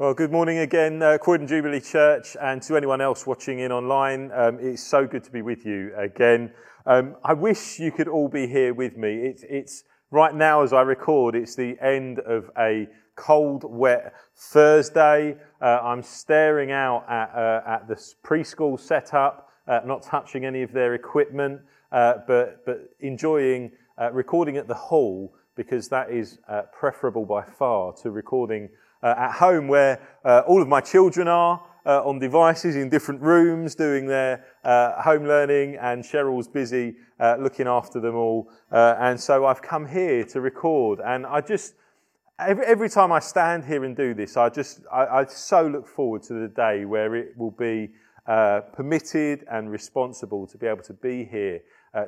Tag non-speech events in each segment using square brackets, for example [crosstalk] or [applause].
Well, good morning again, uh, Croydon Jubilee Church, and to anyone else watching in online. Um, it's so good to be with you again. Um, I wish you could all be here with me. It's, it's right now, as I record, it's the end of a cold, wet Thursday. Uh, I'm staring out at, uh, at the preschool setup, uh, not touching any of their equipment, uh, but, but enjoying uh, recording at the hall because that is preferable by far to recording uh, at home where uh, all of my children are uh, on devices in different rooms doing their uh, home learning, and Cheryl's busy uh, looking after them all. Uh, and so I've come here to record, and I just every, every time I stand here and do this, I just I, I so look forward to the day where it will be permitted and responsible to be able to be here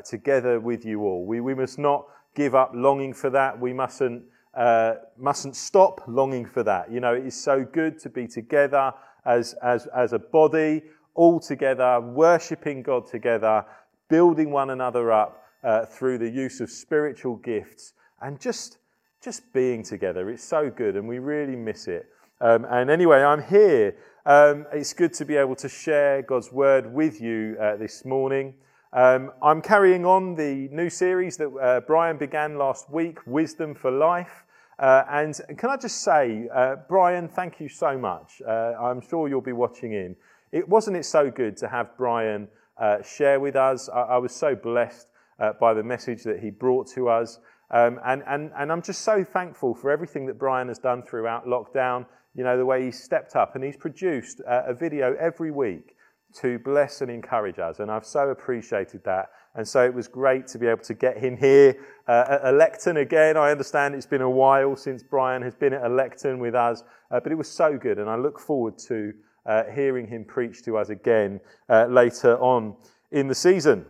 together with you all. We we must not give up longing for that. We mustn't uh, mustn't stop longing for that. You know, it is so good to be together as, as, as a body, all together, worshipping God together, building one another up uh, through the use of spiritual gifts, and just, just being together. It's so good, and we really miss it. Um, and anyway, I'm here. Um, it's good to be able to share God's word with you uh, this morning. Um, I'm carrying on the new series that uh, Brian began last week, Wisdom for Life. Uh, and can I just say, uh, Brian, thank you so much. Uh, I'm sure you'll be watching in. It wasn't it so good to have Brian uh, share with us. I, I was so blessed uh, by the message that he brought to us. Um, and, and, and I'm just so thankful for everything that Brian has done throughout lockdown. You know, the way he stepped up and he's produced a video every week to bless and encourage us. And I've so appreciated that. And so it was great to be able to get him here uh, at Electon again. I understand it's been a while since Brian has been at Electon with us, uh, but it was so good. And I look forward to uh, hearing him preach to us again uh, later on in the season.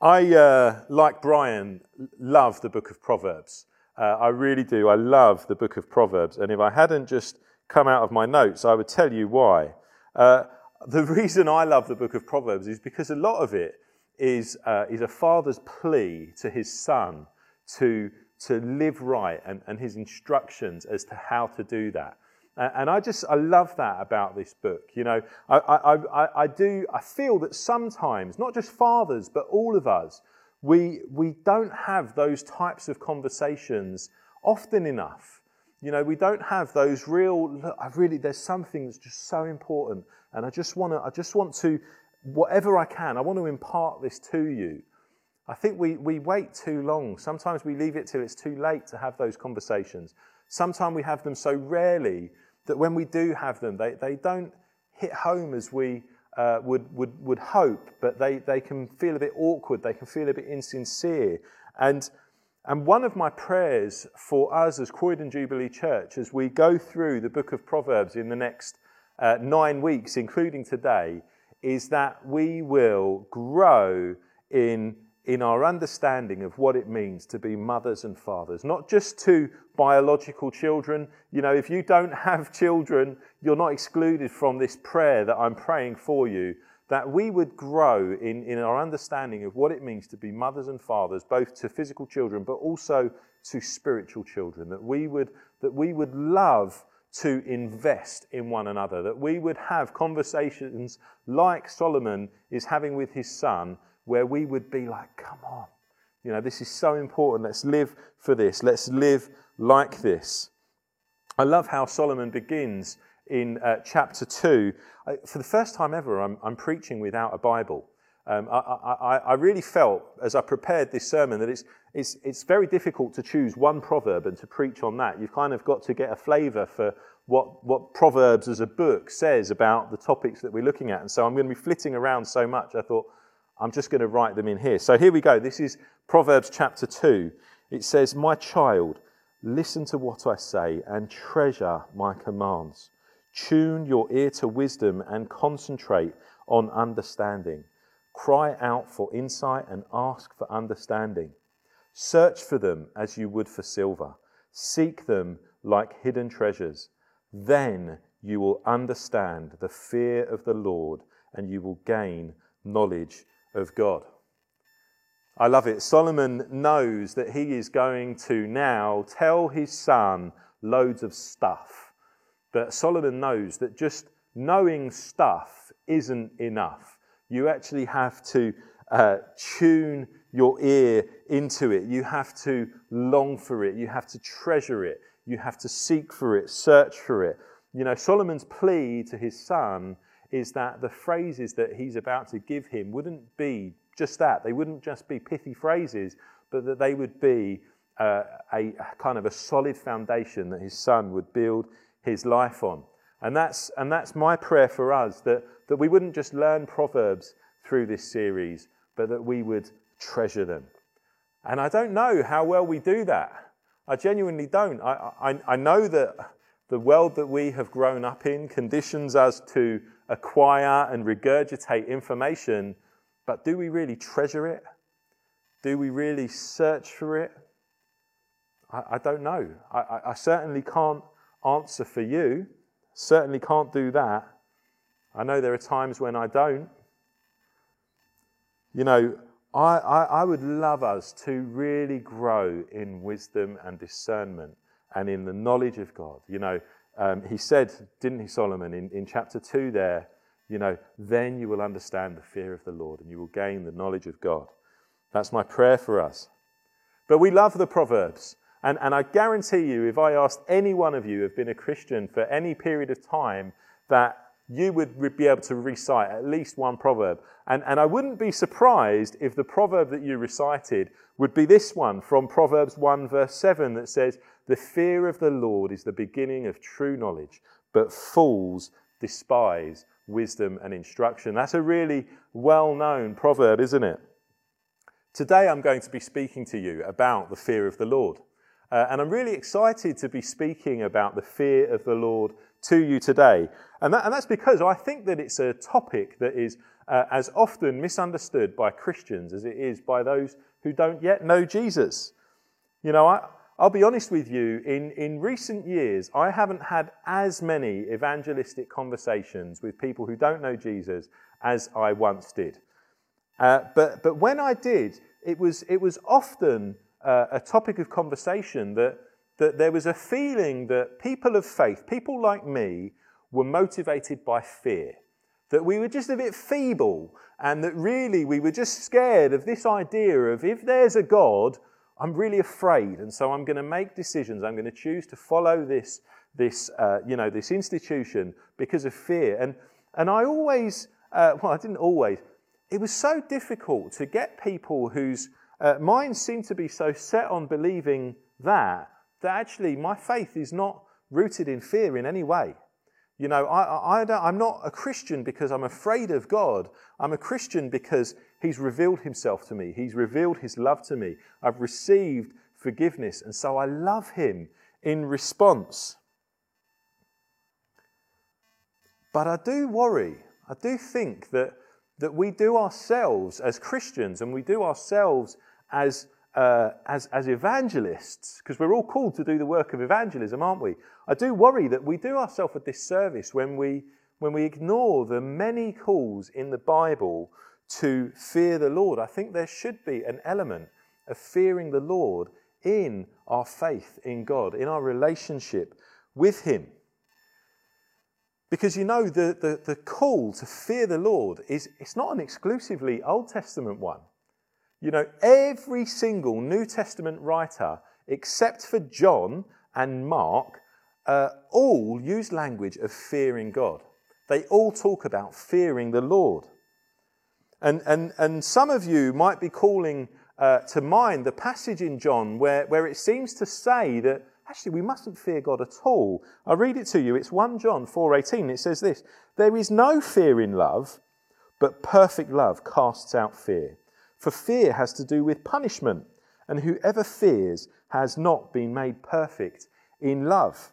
I, uh, like Brian, love the book of Proverbs. Uh, I really do. I love the book of Proverbs. And if I hadn't just come out of my notes, I would tell you why the reason I love the book of Proverbs is because a lot of it is, uh, is a father's plea to his son to, to live right and, and his instructions as to how to do that. And I just, I love that about this book. You know, I, I, I, I do, I feel that sometimes, not just fathers, but all of us, we, we don't have those types of conversations often enough. You know, we don't have those real, look, I really, there's something that's just so important and I just want to, I just want to, whatever I can, I want to impart this to you. I think we, we wait too long. Sometimes we leave it till it's too late to have those conversations. Sometimes we have them so rarely that when we do have them, they, they don't hit home as we uh, would, would, would hope, but they, they can feel a bit awkward, they can feel a bit insincere. And, and one of my prayers for us as Croydon Jubilee Church, as we go through the book of Proverbs in the next uh, nine weeks, including today, is that we will grow in, in our understanding of what it means to be mothers and fathers, not just to biological children. You know, if you don't [laughs] have children, you're not excluded from this prayer that I'm praying for you. That we would grow in, in our understanding of what it means to be mothers and fathers, both to physical children, but also to spiritual children. That we would, that we would love to invest in one another, that we would have conversations like Solomon is having with his son, where we would be like, come on, you know, this is so important. Let's live for this. Let's live like this. I love how Solomon begins in uh, chapter 2. I, for the first time ever, I'm, I'm preaching without a Bible. Um, I, I, I, really felt as I prepared this sermon that it's, it's, it's very difficult to choose one proverb and to preach on that. You've kind of got to get a flavour for what, what Proverbs as a book says about the topics that we're looking at. And so I'm going to be flitting around so much, I thought I'm just going to write them in here. So here we go. This is Proverbs chapter 2. It says, My child, listen to what I say and treasure my commands. Tune your ear to wisdom and concentrate on understanding. Cry out for insight and ask for understanding. Search for them as you would for silver. Seek them like hidden treasures. Then you will understand the fear of the Lord and you will gain knowledge of God. I love it. Solomon knows that he is going to now tell his son loads of stuff But Solomon knows that just knowing stuff isn't enough. You actually have to uh, tune your ear into it. You have to long for it. You have to treasure it. You have to seek for it, search for it. You know, Solomon's plea to his son is that the phrases that he's about to give him wouldn't be just that. They wouldn't just be pithy phrases, but that they would be uh, a, a kind of a solid foundation that his son would build his life on. And that's, and that's my prayer for us that, that we wouldn't just learn Proverbs through this series, but that we would treasure them. And I don't know how well we do that. I genuinely don't. I, I, I know that the world that we have grown up in conditions us to acquire and regurgitate information, but do we really treasure it? Do we really search for it? I, I don't know. I, I certainly can't answer for you. Certainly can't do that. I know there are times when I don't. You know, I, I, I, would love us to really grow in wisdom and discernment and in the knowledge of God. You know, um, he said, didn't he, Solomon, in, in chapter 2 there, you know, then you will understand the fear of the Lord and you will gain the knowledge of God. That's my prayer for us. But we love the Proverbs. And, and I guarantee you, if I asked any one of you who have been a Christian for any period of time, that you would be able to recite at least one proverb. And, and I wouldn't be surprised if the proverb that you recited would be this one from Proverbs 1, verse 7, that says, The fear of the Lord is the beginning of true knowledge, but fools despise wisdom and instruction. That's a really well known proverb, isn't it? Today I'm going to be speaking to you about the fear of the Lord. Uh, and I'm really excited to be speaking about the fear of the Lord to you today. And, that, and that's because I think that it's a topic that is uh, as often misunderstood by Christians as it is by those who don't yet know Jesus. You know, I, I'll be honest with you, in, in recent years, I haven't had as many evangelistic conversations with people who don't know Jesus as I once did. Uh, but, but when I did, it was, it was often uh, a topic of conversation that, that there was a feeling that people of faith, people like me, were motivated by fear. That we were just a bit feeble, and that really we were just scared of this idea of if there's a God, I'm really afraid, and so I'm going to make decisions. I'm going to choose to follow this, this, uh, you know, this institution because of fear. And, and I always, uh, well, I didn't always. It was so difficult to get people whose uh, minds seem to be so set on believing that that actually my faith is not rooted in fear in any way. You know, I, I, am not a Christian because I'm afraid of God. I'm a Christian because He's revealed Himself to me. He's revealed His love to me. I've received forgiveness, and so I love Him in response. But I do worry, I do think that, that we do ourselves as Christians and we do ourselves as uh, as, as evangelists, because we're all called to do the work of evangelism, aren't we? I do worry that we do ourselves a disservice when we, when we ignore the many calls in the Bible to fear the Lord. I think there should be an element of fearing the Lord in our faith in God, in our relationship with Him. Because you know, the, the, the call to fear the Lord is it's not an exclusively Old Testament one. You know, every single New Testament writer, except for John and Mark, uh, all use language of fearing God. They all talk about fearing the Lord. And, and, and some of you might be calling uh, to mind the passage in John where, where it seems to say that actually we mustn't fear God at all. I'll read it to you. It's 1 John 4:18. It says this: There is no fear in love, but perfect love casts out fear. For fear has to do with punishment, and whoever fears has not been made perfect in love.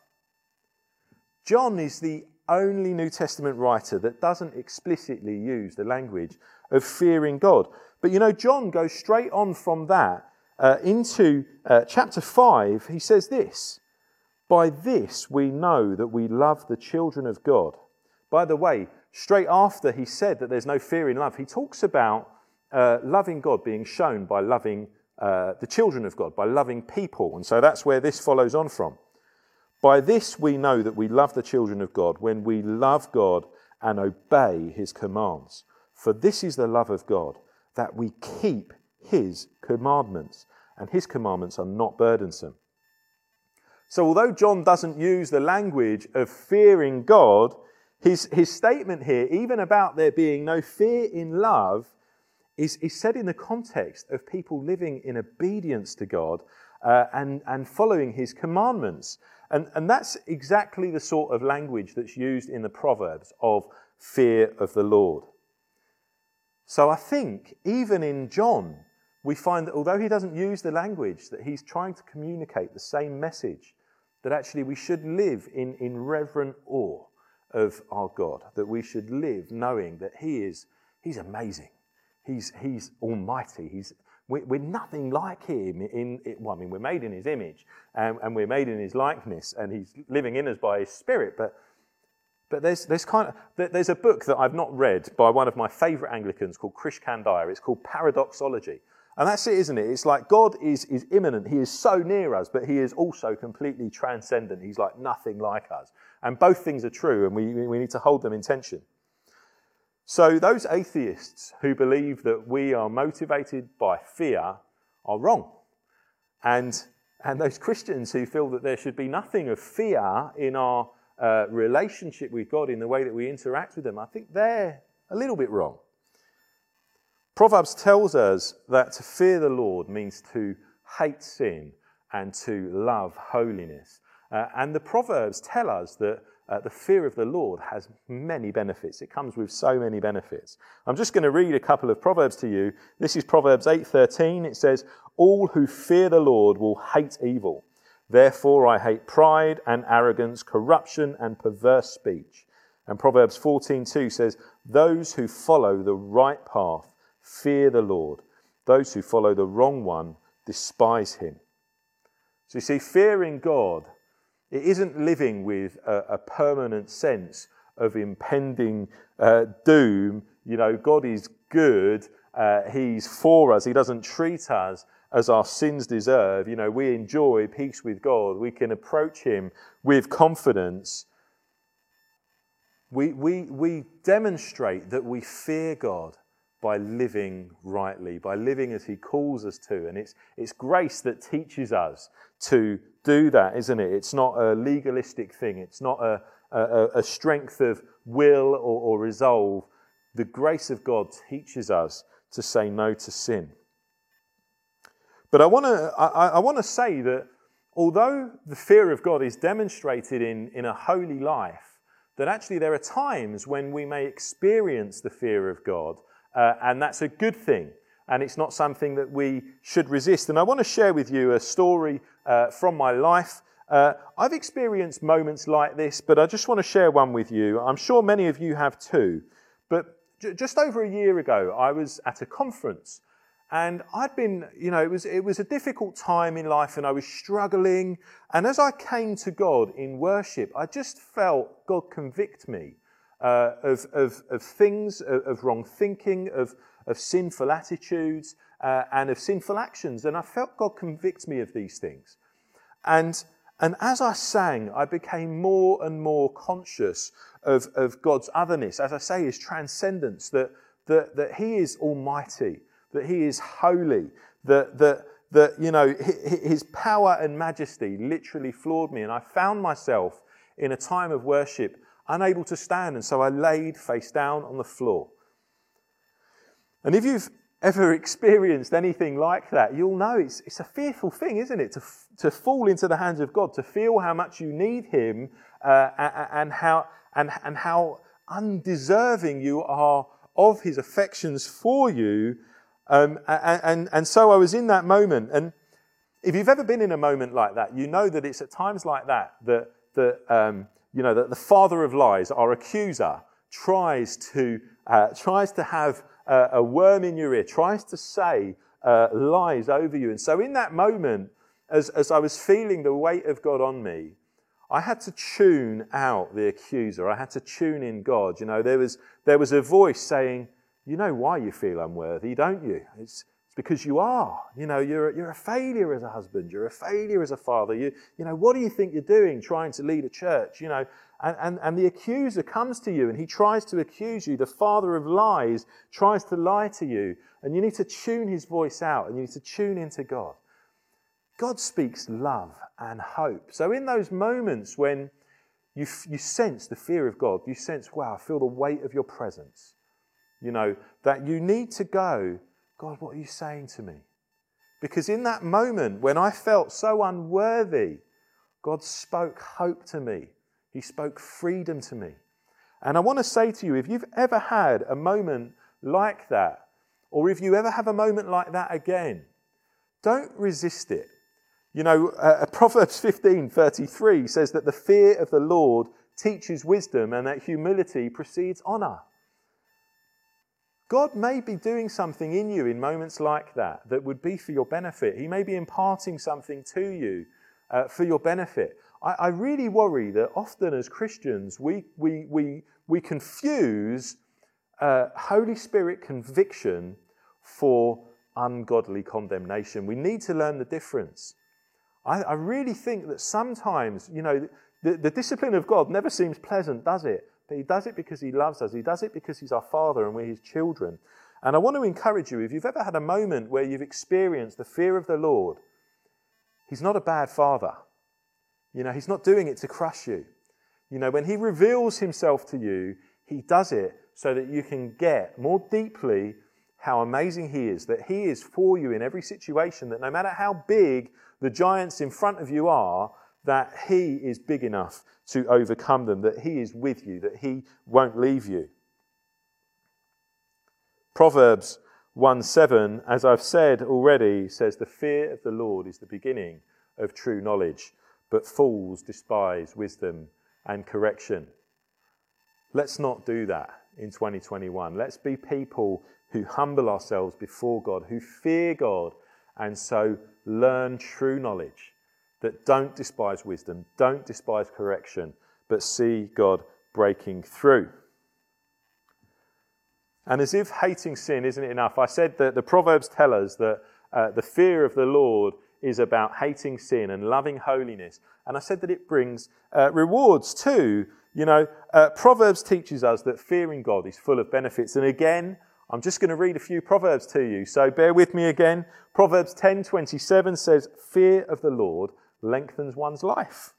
John is the only New Testament writer that doesn't explicitly use the language of fearing God. But you know, John goes straight on from that uh, into uh, chapter 5. He says this By this we know that we love the children of God. By the way, straight after he said that there's no fear in love, he talks about uh, loving God being shown by loving uh, the children of God, by loving people. And so that's where this follows on from. By this we know that we love the children of God, when we love God and obey his commands. For this is the love of God, that we keep his commandments, and his commandments are not burdensome. So, although John doesn't use the language of fearing God, his, his statement here, even about there being no fear in love, is, is said in the context of people living in obedience to God uh, and, and following his commandments. And, and that's exactly the sort of language that's used in the Proverbs of fear of the Lord. So I think even in John, we find that although he doesn't use the language, that he's trying to communicate the same message that actually we should live in, in reverent awe of our God, that we should live knowing that he is he's amazing. He's, he's almighty. He's, we're, we're nothing like him. In, well, I mean, we're made in his image and, and we're made in his likeness, and he's living in us by his spirit. But, but there's, there's, kind of, there's a book that I've not read by one of my favourite Anglicans called Krish Kandiah. It's called Paradoxology. And that's it, isn't it? It's like God is, is immanent. He is so near us, but he is also completely transcendent. He's like nothing like us. And both things are true, and we, we need to hold them in tension. So, those atheists who believe that we are motivated by fear are wrong. And, and those Christians who feel that there should be nothing of fear in our uh, relationship with God in the way that we interact with them, I think they're a little bit wrong. Proverbs tells us that to fear the Lord means to hate sin and to love holiness. Uh, and the Proverbs tell us that uh, the fear of the Lord has many benefits. It comes with so many benefits. I'm just going to read a couple of proverbs to you. This is Proverbs 8:13. It says, "All who fear the Lord will hate evil. Therefore I hate pride and arrogance, corruption and perverse speech." And Proverbs 14:2 says, "Those who follow the right path fear the Lord. Those who follow the wrong one despise him." So you see, fearing God it isn't living with a, a permanent sense of impending uh, doom. You know, God is good. Uh, he's for us. He doesn't treat us as our sins deserve. You know, we enjoy peace with God. We can approach Him with confidence. We, we, we demonstrate that we fear God by living rightly, by living as He calls us to. And it's, it's grace that teaches us to do that, isn't it? It's not a legalistic thing, it's not a, a, a strength of will or, or resolve. The grace of God teaches us to say no to sin. But I want to I, I want to say that although the fear of God is demonstrated in, in a holy life, that actually there are times when we may experience the fear of God, uh, and that's a good thing and it's not something that we should resist. And I want to share with you a story uh, from my life. Uh, I've experienced moments like this, but I just want to share one with you. I'm sure many of you have too. But j- just over a year ago, I was at a conference. And I'd been, you know, it was, it was a difficult time in life and I was struggling. And as I came to God in worship, I just felt God convict me uh, of, of, of things, of, of wrong thinking, of, of sinful attitudes uh, and of sinful actions. And I felt God convict me of these things. And, and as I sang, I became more and more conscious of, of God's otherness. As I say, his transcendence, that, that, that he is almighty, that he is holy, that, that, that you know, his power and majesty literally floored me. And I found myself in a time of worship unable to stand. And so I laid face down on the floor. And if you've ever experienced anything like that, you'll know it's, it's a fearful thing, isn't it? To, to fall into the hands of God, to feel how much you need Him uh, and, how, and, and how undeserving you are of His affections for you. Um, and, and, and so I was in that moment. And if you've ever been in a moment like that, you know that it's at times like that that, that, um, you know, that the father of lies, our accuser, tries to, uh, tries to have a worm in your ear, tries to say uh, lies over you. And so, in that moment, as, as I was feeling the weight of God on me, I had to tune out the accuser. I had to tune in God. You know, there was, there was a voice saying, You know why you feel unworthy, don't you? It's, It's because you are. You know, you're, you're a failure as a husband. You're a failure as a father. You, you know, what do you think you're doing trying to lead a church? You know, and, and, and the accuser comes to you and he tries to accuse you. The father of lies tries to lie to you. And you need to tune his voice out and you need to tune into God. God speaks love and hope. So, in those moments when you, you sense the fear of God, you sense, wow, I feel the weight of your presence, you know, that you need to go, God, what are you saying to me? Because in that moment when I felt so unworthy, God spoke hope to me. He spoke freedom to me. And I want to say to you if you've ever had a moment like that, or if you ever have a moment like that again, don't resist it. You know, uh, Proverbs 15 33 says that the fear of the Lord teaches wisdom and that humility precedes honor. God may be doing something in you in moments like that that would be for your benefit. He may be imparting something to you uh, for your benefit. I, I, really worry that often as Christians, we, we, we, we confuse uh, Holy Spirit conviction for ungodly condemnation. We need to learn the difference. I, I really think that sometimes, you know, the, the discipline of God never seems pleasant, does it? He does it because He loves us. He does it because He's our Father and we're His children. And I want to encourage you if you've ever had a moment where you've experienced the fear of the Lord, He's not a bad Father. You know, He's not doing it to crush you. You know, when He reveals Himself to you, He does it so that you can get more deeply how amazing He is, that He is for you in every situation, that no matter how big the giants in front of you are, that He is big enough to overcome them, that He is with you, that He won't leave you. Proverbs 1 7, as I've said already, says, The fear of the Lord is the beginning of true knowledge, but fools despise wisdom and correction. Let's not do that in 2021. Let's be people who humble ourselves before God, who fear God, and so learn true knowledge that don't despise wisdom, don't despise correction, but see God breaking through. And as if hating sin isn't enough, I said that the Proverbs tell us that uh, the fear of the Lord is about hating sin and loving holiness. And I said that it brings uh, rewards too. You know, uh, Proverbs teaches us that fearing God is full of benefits. And again, I'm just going to read a few proverbs to you. So bear with me again. Proverbs 10:27 says, "Fear of the Lord lengthens one's life.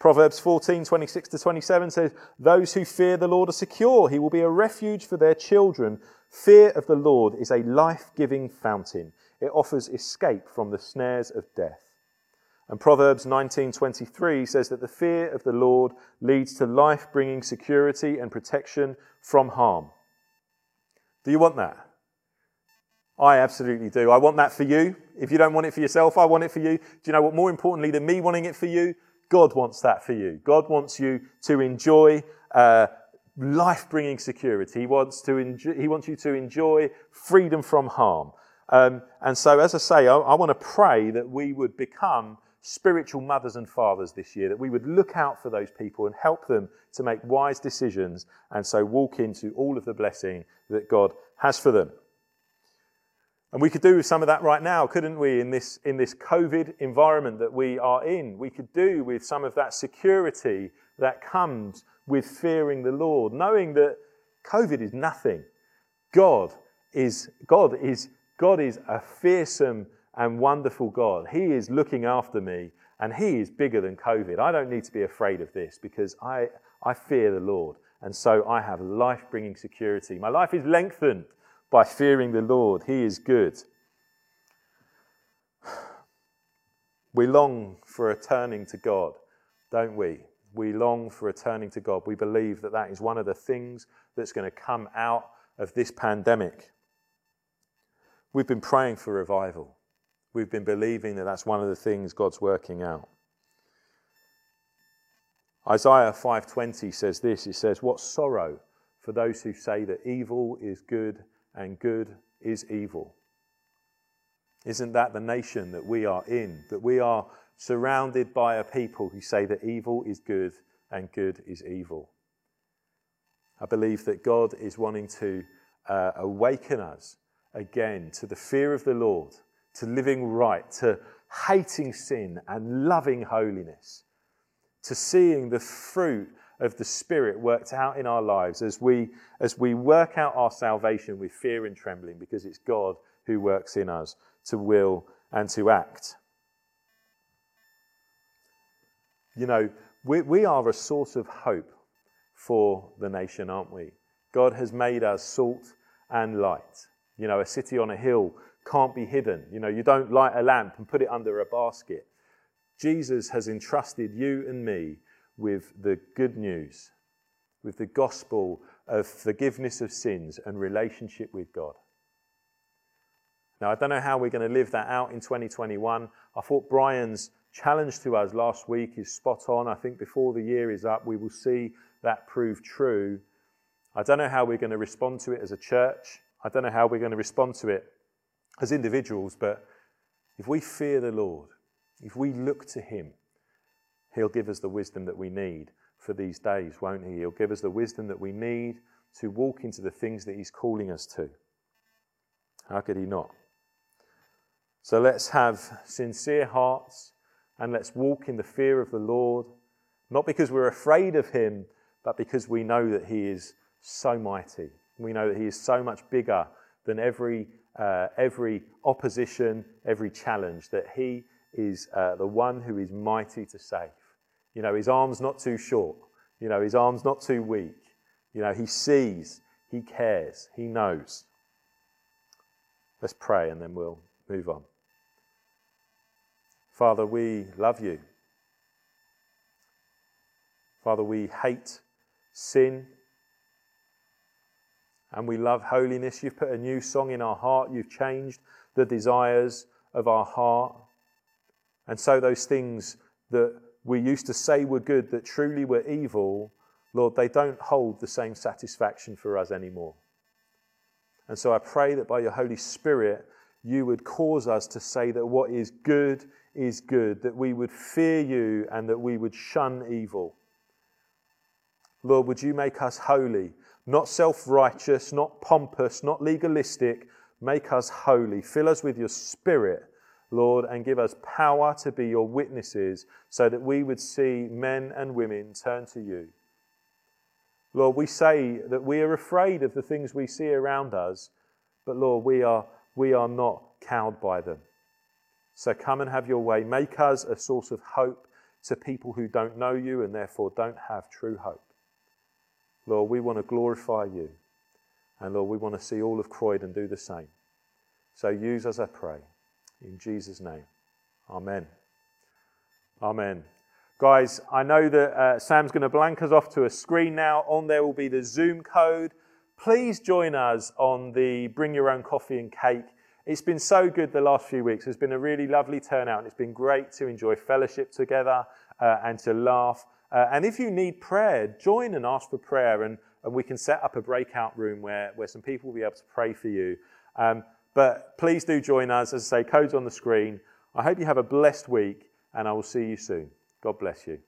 Proverbs 14, 26 to 27 says, Those who fear the Lord are secure. He will be a refuge for their children. Fear of the Lord is a life giving fountain. It offers escape from the snares of death. And Proverbs 19:23 says that the fear of the Lord leads to life-bringing security and protection from harm. Do you want that? I absolutely do. I want that for you. If you don't want it for yourself, I want it for you. Do you know what? More importantly than me wanting it for you, God wants that for you. God wants you to enjoy uh, life bringing security. He wants, to enjoy, he wants you to enjoy freedom from harm. Um, and so, as I say, I, I want to pray that we would become spiritual mothers and fathers this year, that we would look out for those people and help them to make wise decisions and so walk into all of the blessing that God has for them. And we could do with some of that right now, couldn't we, in this, in this COVID environment that we are in? We could do with some of that security that comes with fearing the Lord, knowing that COVID is nothing. God is, God is, God is a fearsome and wonderful God. He is looking after me and He is bigger than COVID. I don't need to be afraid of this because I, I fear the Lord. And so I have life bringing security. My life is lengthened by fearing the Lord. He is good. [sighs] We long for a turning to God, don't we? We long for a turning to God. We believe that that is one of the things that's going to come out of this pandemic. We've been praying for revival. We've been believing that that's one of the things God's working out. Isaiah 5:20 says this, it says, "What sorrow for those who say that evil is good and good is evil. Isn't that the nation that we are in? That we are surrounded by a people who say that evil is good and good is evil. I believe that God is wanting to uh, awaken us again to the fear of the Lord, to living right, to hating sin and loving holiness, to seeing the fruit of the Spirit worked out in our lives as we, as we work out our salvation with fear and trembling, because it's God who works in us to will and to act. You know, we, we are a source of hope for the nation, aren't we? God has made us salt and light. You know, a city on a hill can't be hidden. You know, you don't light a lamp and put it under a basket. Jesus has entrusted you and me with the good news, with the gospel of forgiveness of sins and relationship with God. Now, I don't know how we're going to live that out in 2021. I thought Brian's challenge to us last week is spot on. I think before the year is up, we will see that prove true. I don't know how we're going to respond to it as a church. I don't know how we're going to respond to it as individuals, but if we fear the Lord, if we look to Him, He'll give us the wisdom that we need for these days, won't He? He'll give us the wisdom that we need to walk into the things that He's calling us to. How could He not? So let's have sincere hearts and let's walk in the fear of the Lord, not because we're afraid of Him, but because we know that He is so mighty. We know that He is so much bigger than every, uh, every opposition, every challenge, that He is uh, the one who is mighty to save. You know, his arm's not too short. You know, his arm's not too weak. You know, he sees, he cares, he knows. Let's pray and then we'll move on. Father, we love you. Father, we hate sin and we love holiness. You've put a new song in our heart. You've changed the desires of our heart. And so, those things that we used to say were good that truly were evil, Lord, they don't hold the same satisfaction for us anymore. And so I pray that by your Holy Spirit, you would cause us to say that what is good is good, that we would fear you and that we would shun evil. Lord, would you make us holy, not self righteous, not pompous, not legalistic? Make us holy. Fill us with your spirit Lord, and give us power to be your witnesses so that we would see men and women turn to you. Lord, we say that we are afraid of the things we see around us, but Lord, we are, we are not cowed by them. So come and have your way. Make us a source of hope to people who don't know you and therefore don't have true hope. Lord, we want to glorify you. And Lord, we want to see all of Croydon do the same. So use us, I pray. In Jesus' name. Amen. Amen. Guys, I know that uh, Sam's going to blank us off to a screen now. On there will be the Zoom code. Please join us on the Bring Your Own Coffee and Cake. It's been so good the last few weeks. It's been a really lovely turnout, and it's been great to enjoy fellowship together uh, and to laugh. Uh, and if you need prayer, join and ask for prayer, and, and we can set up a breakout room where, where some people will be able to pray for you. Um, but please do join us. As I say, code's on the screen. I hope you have a blessed week, and I will see you soon. God bless you.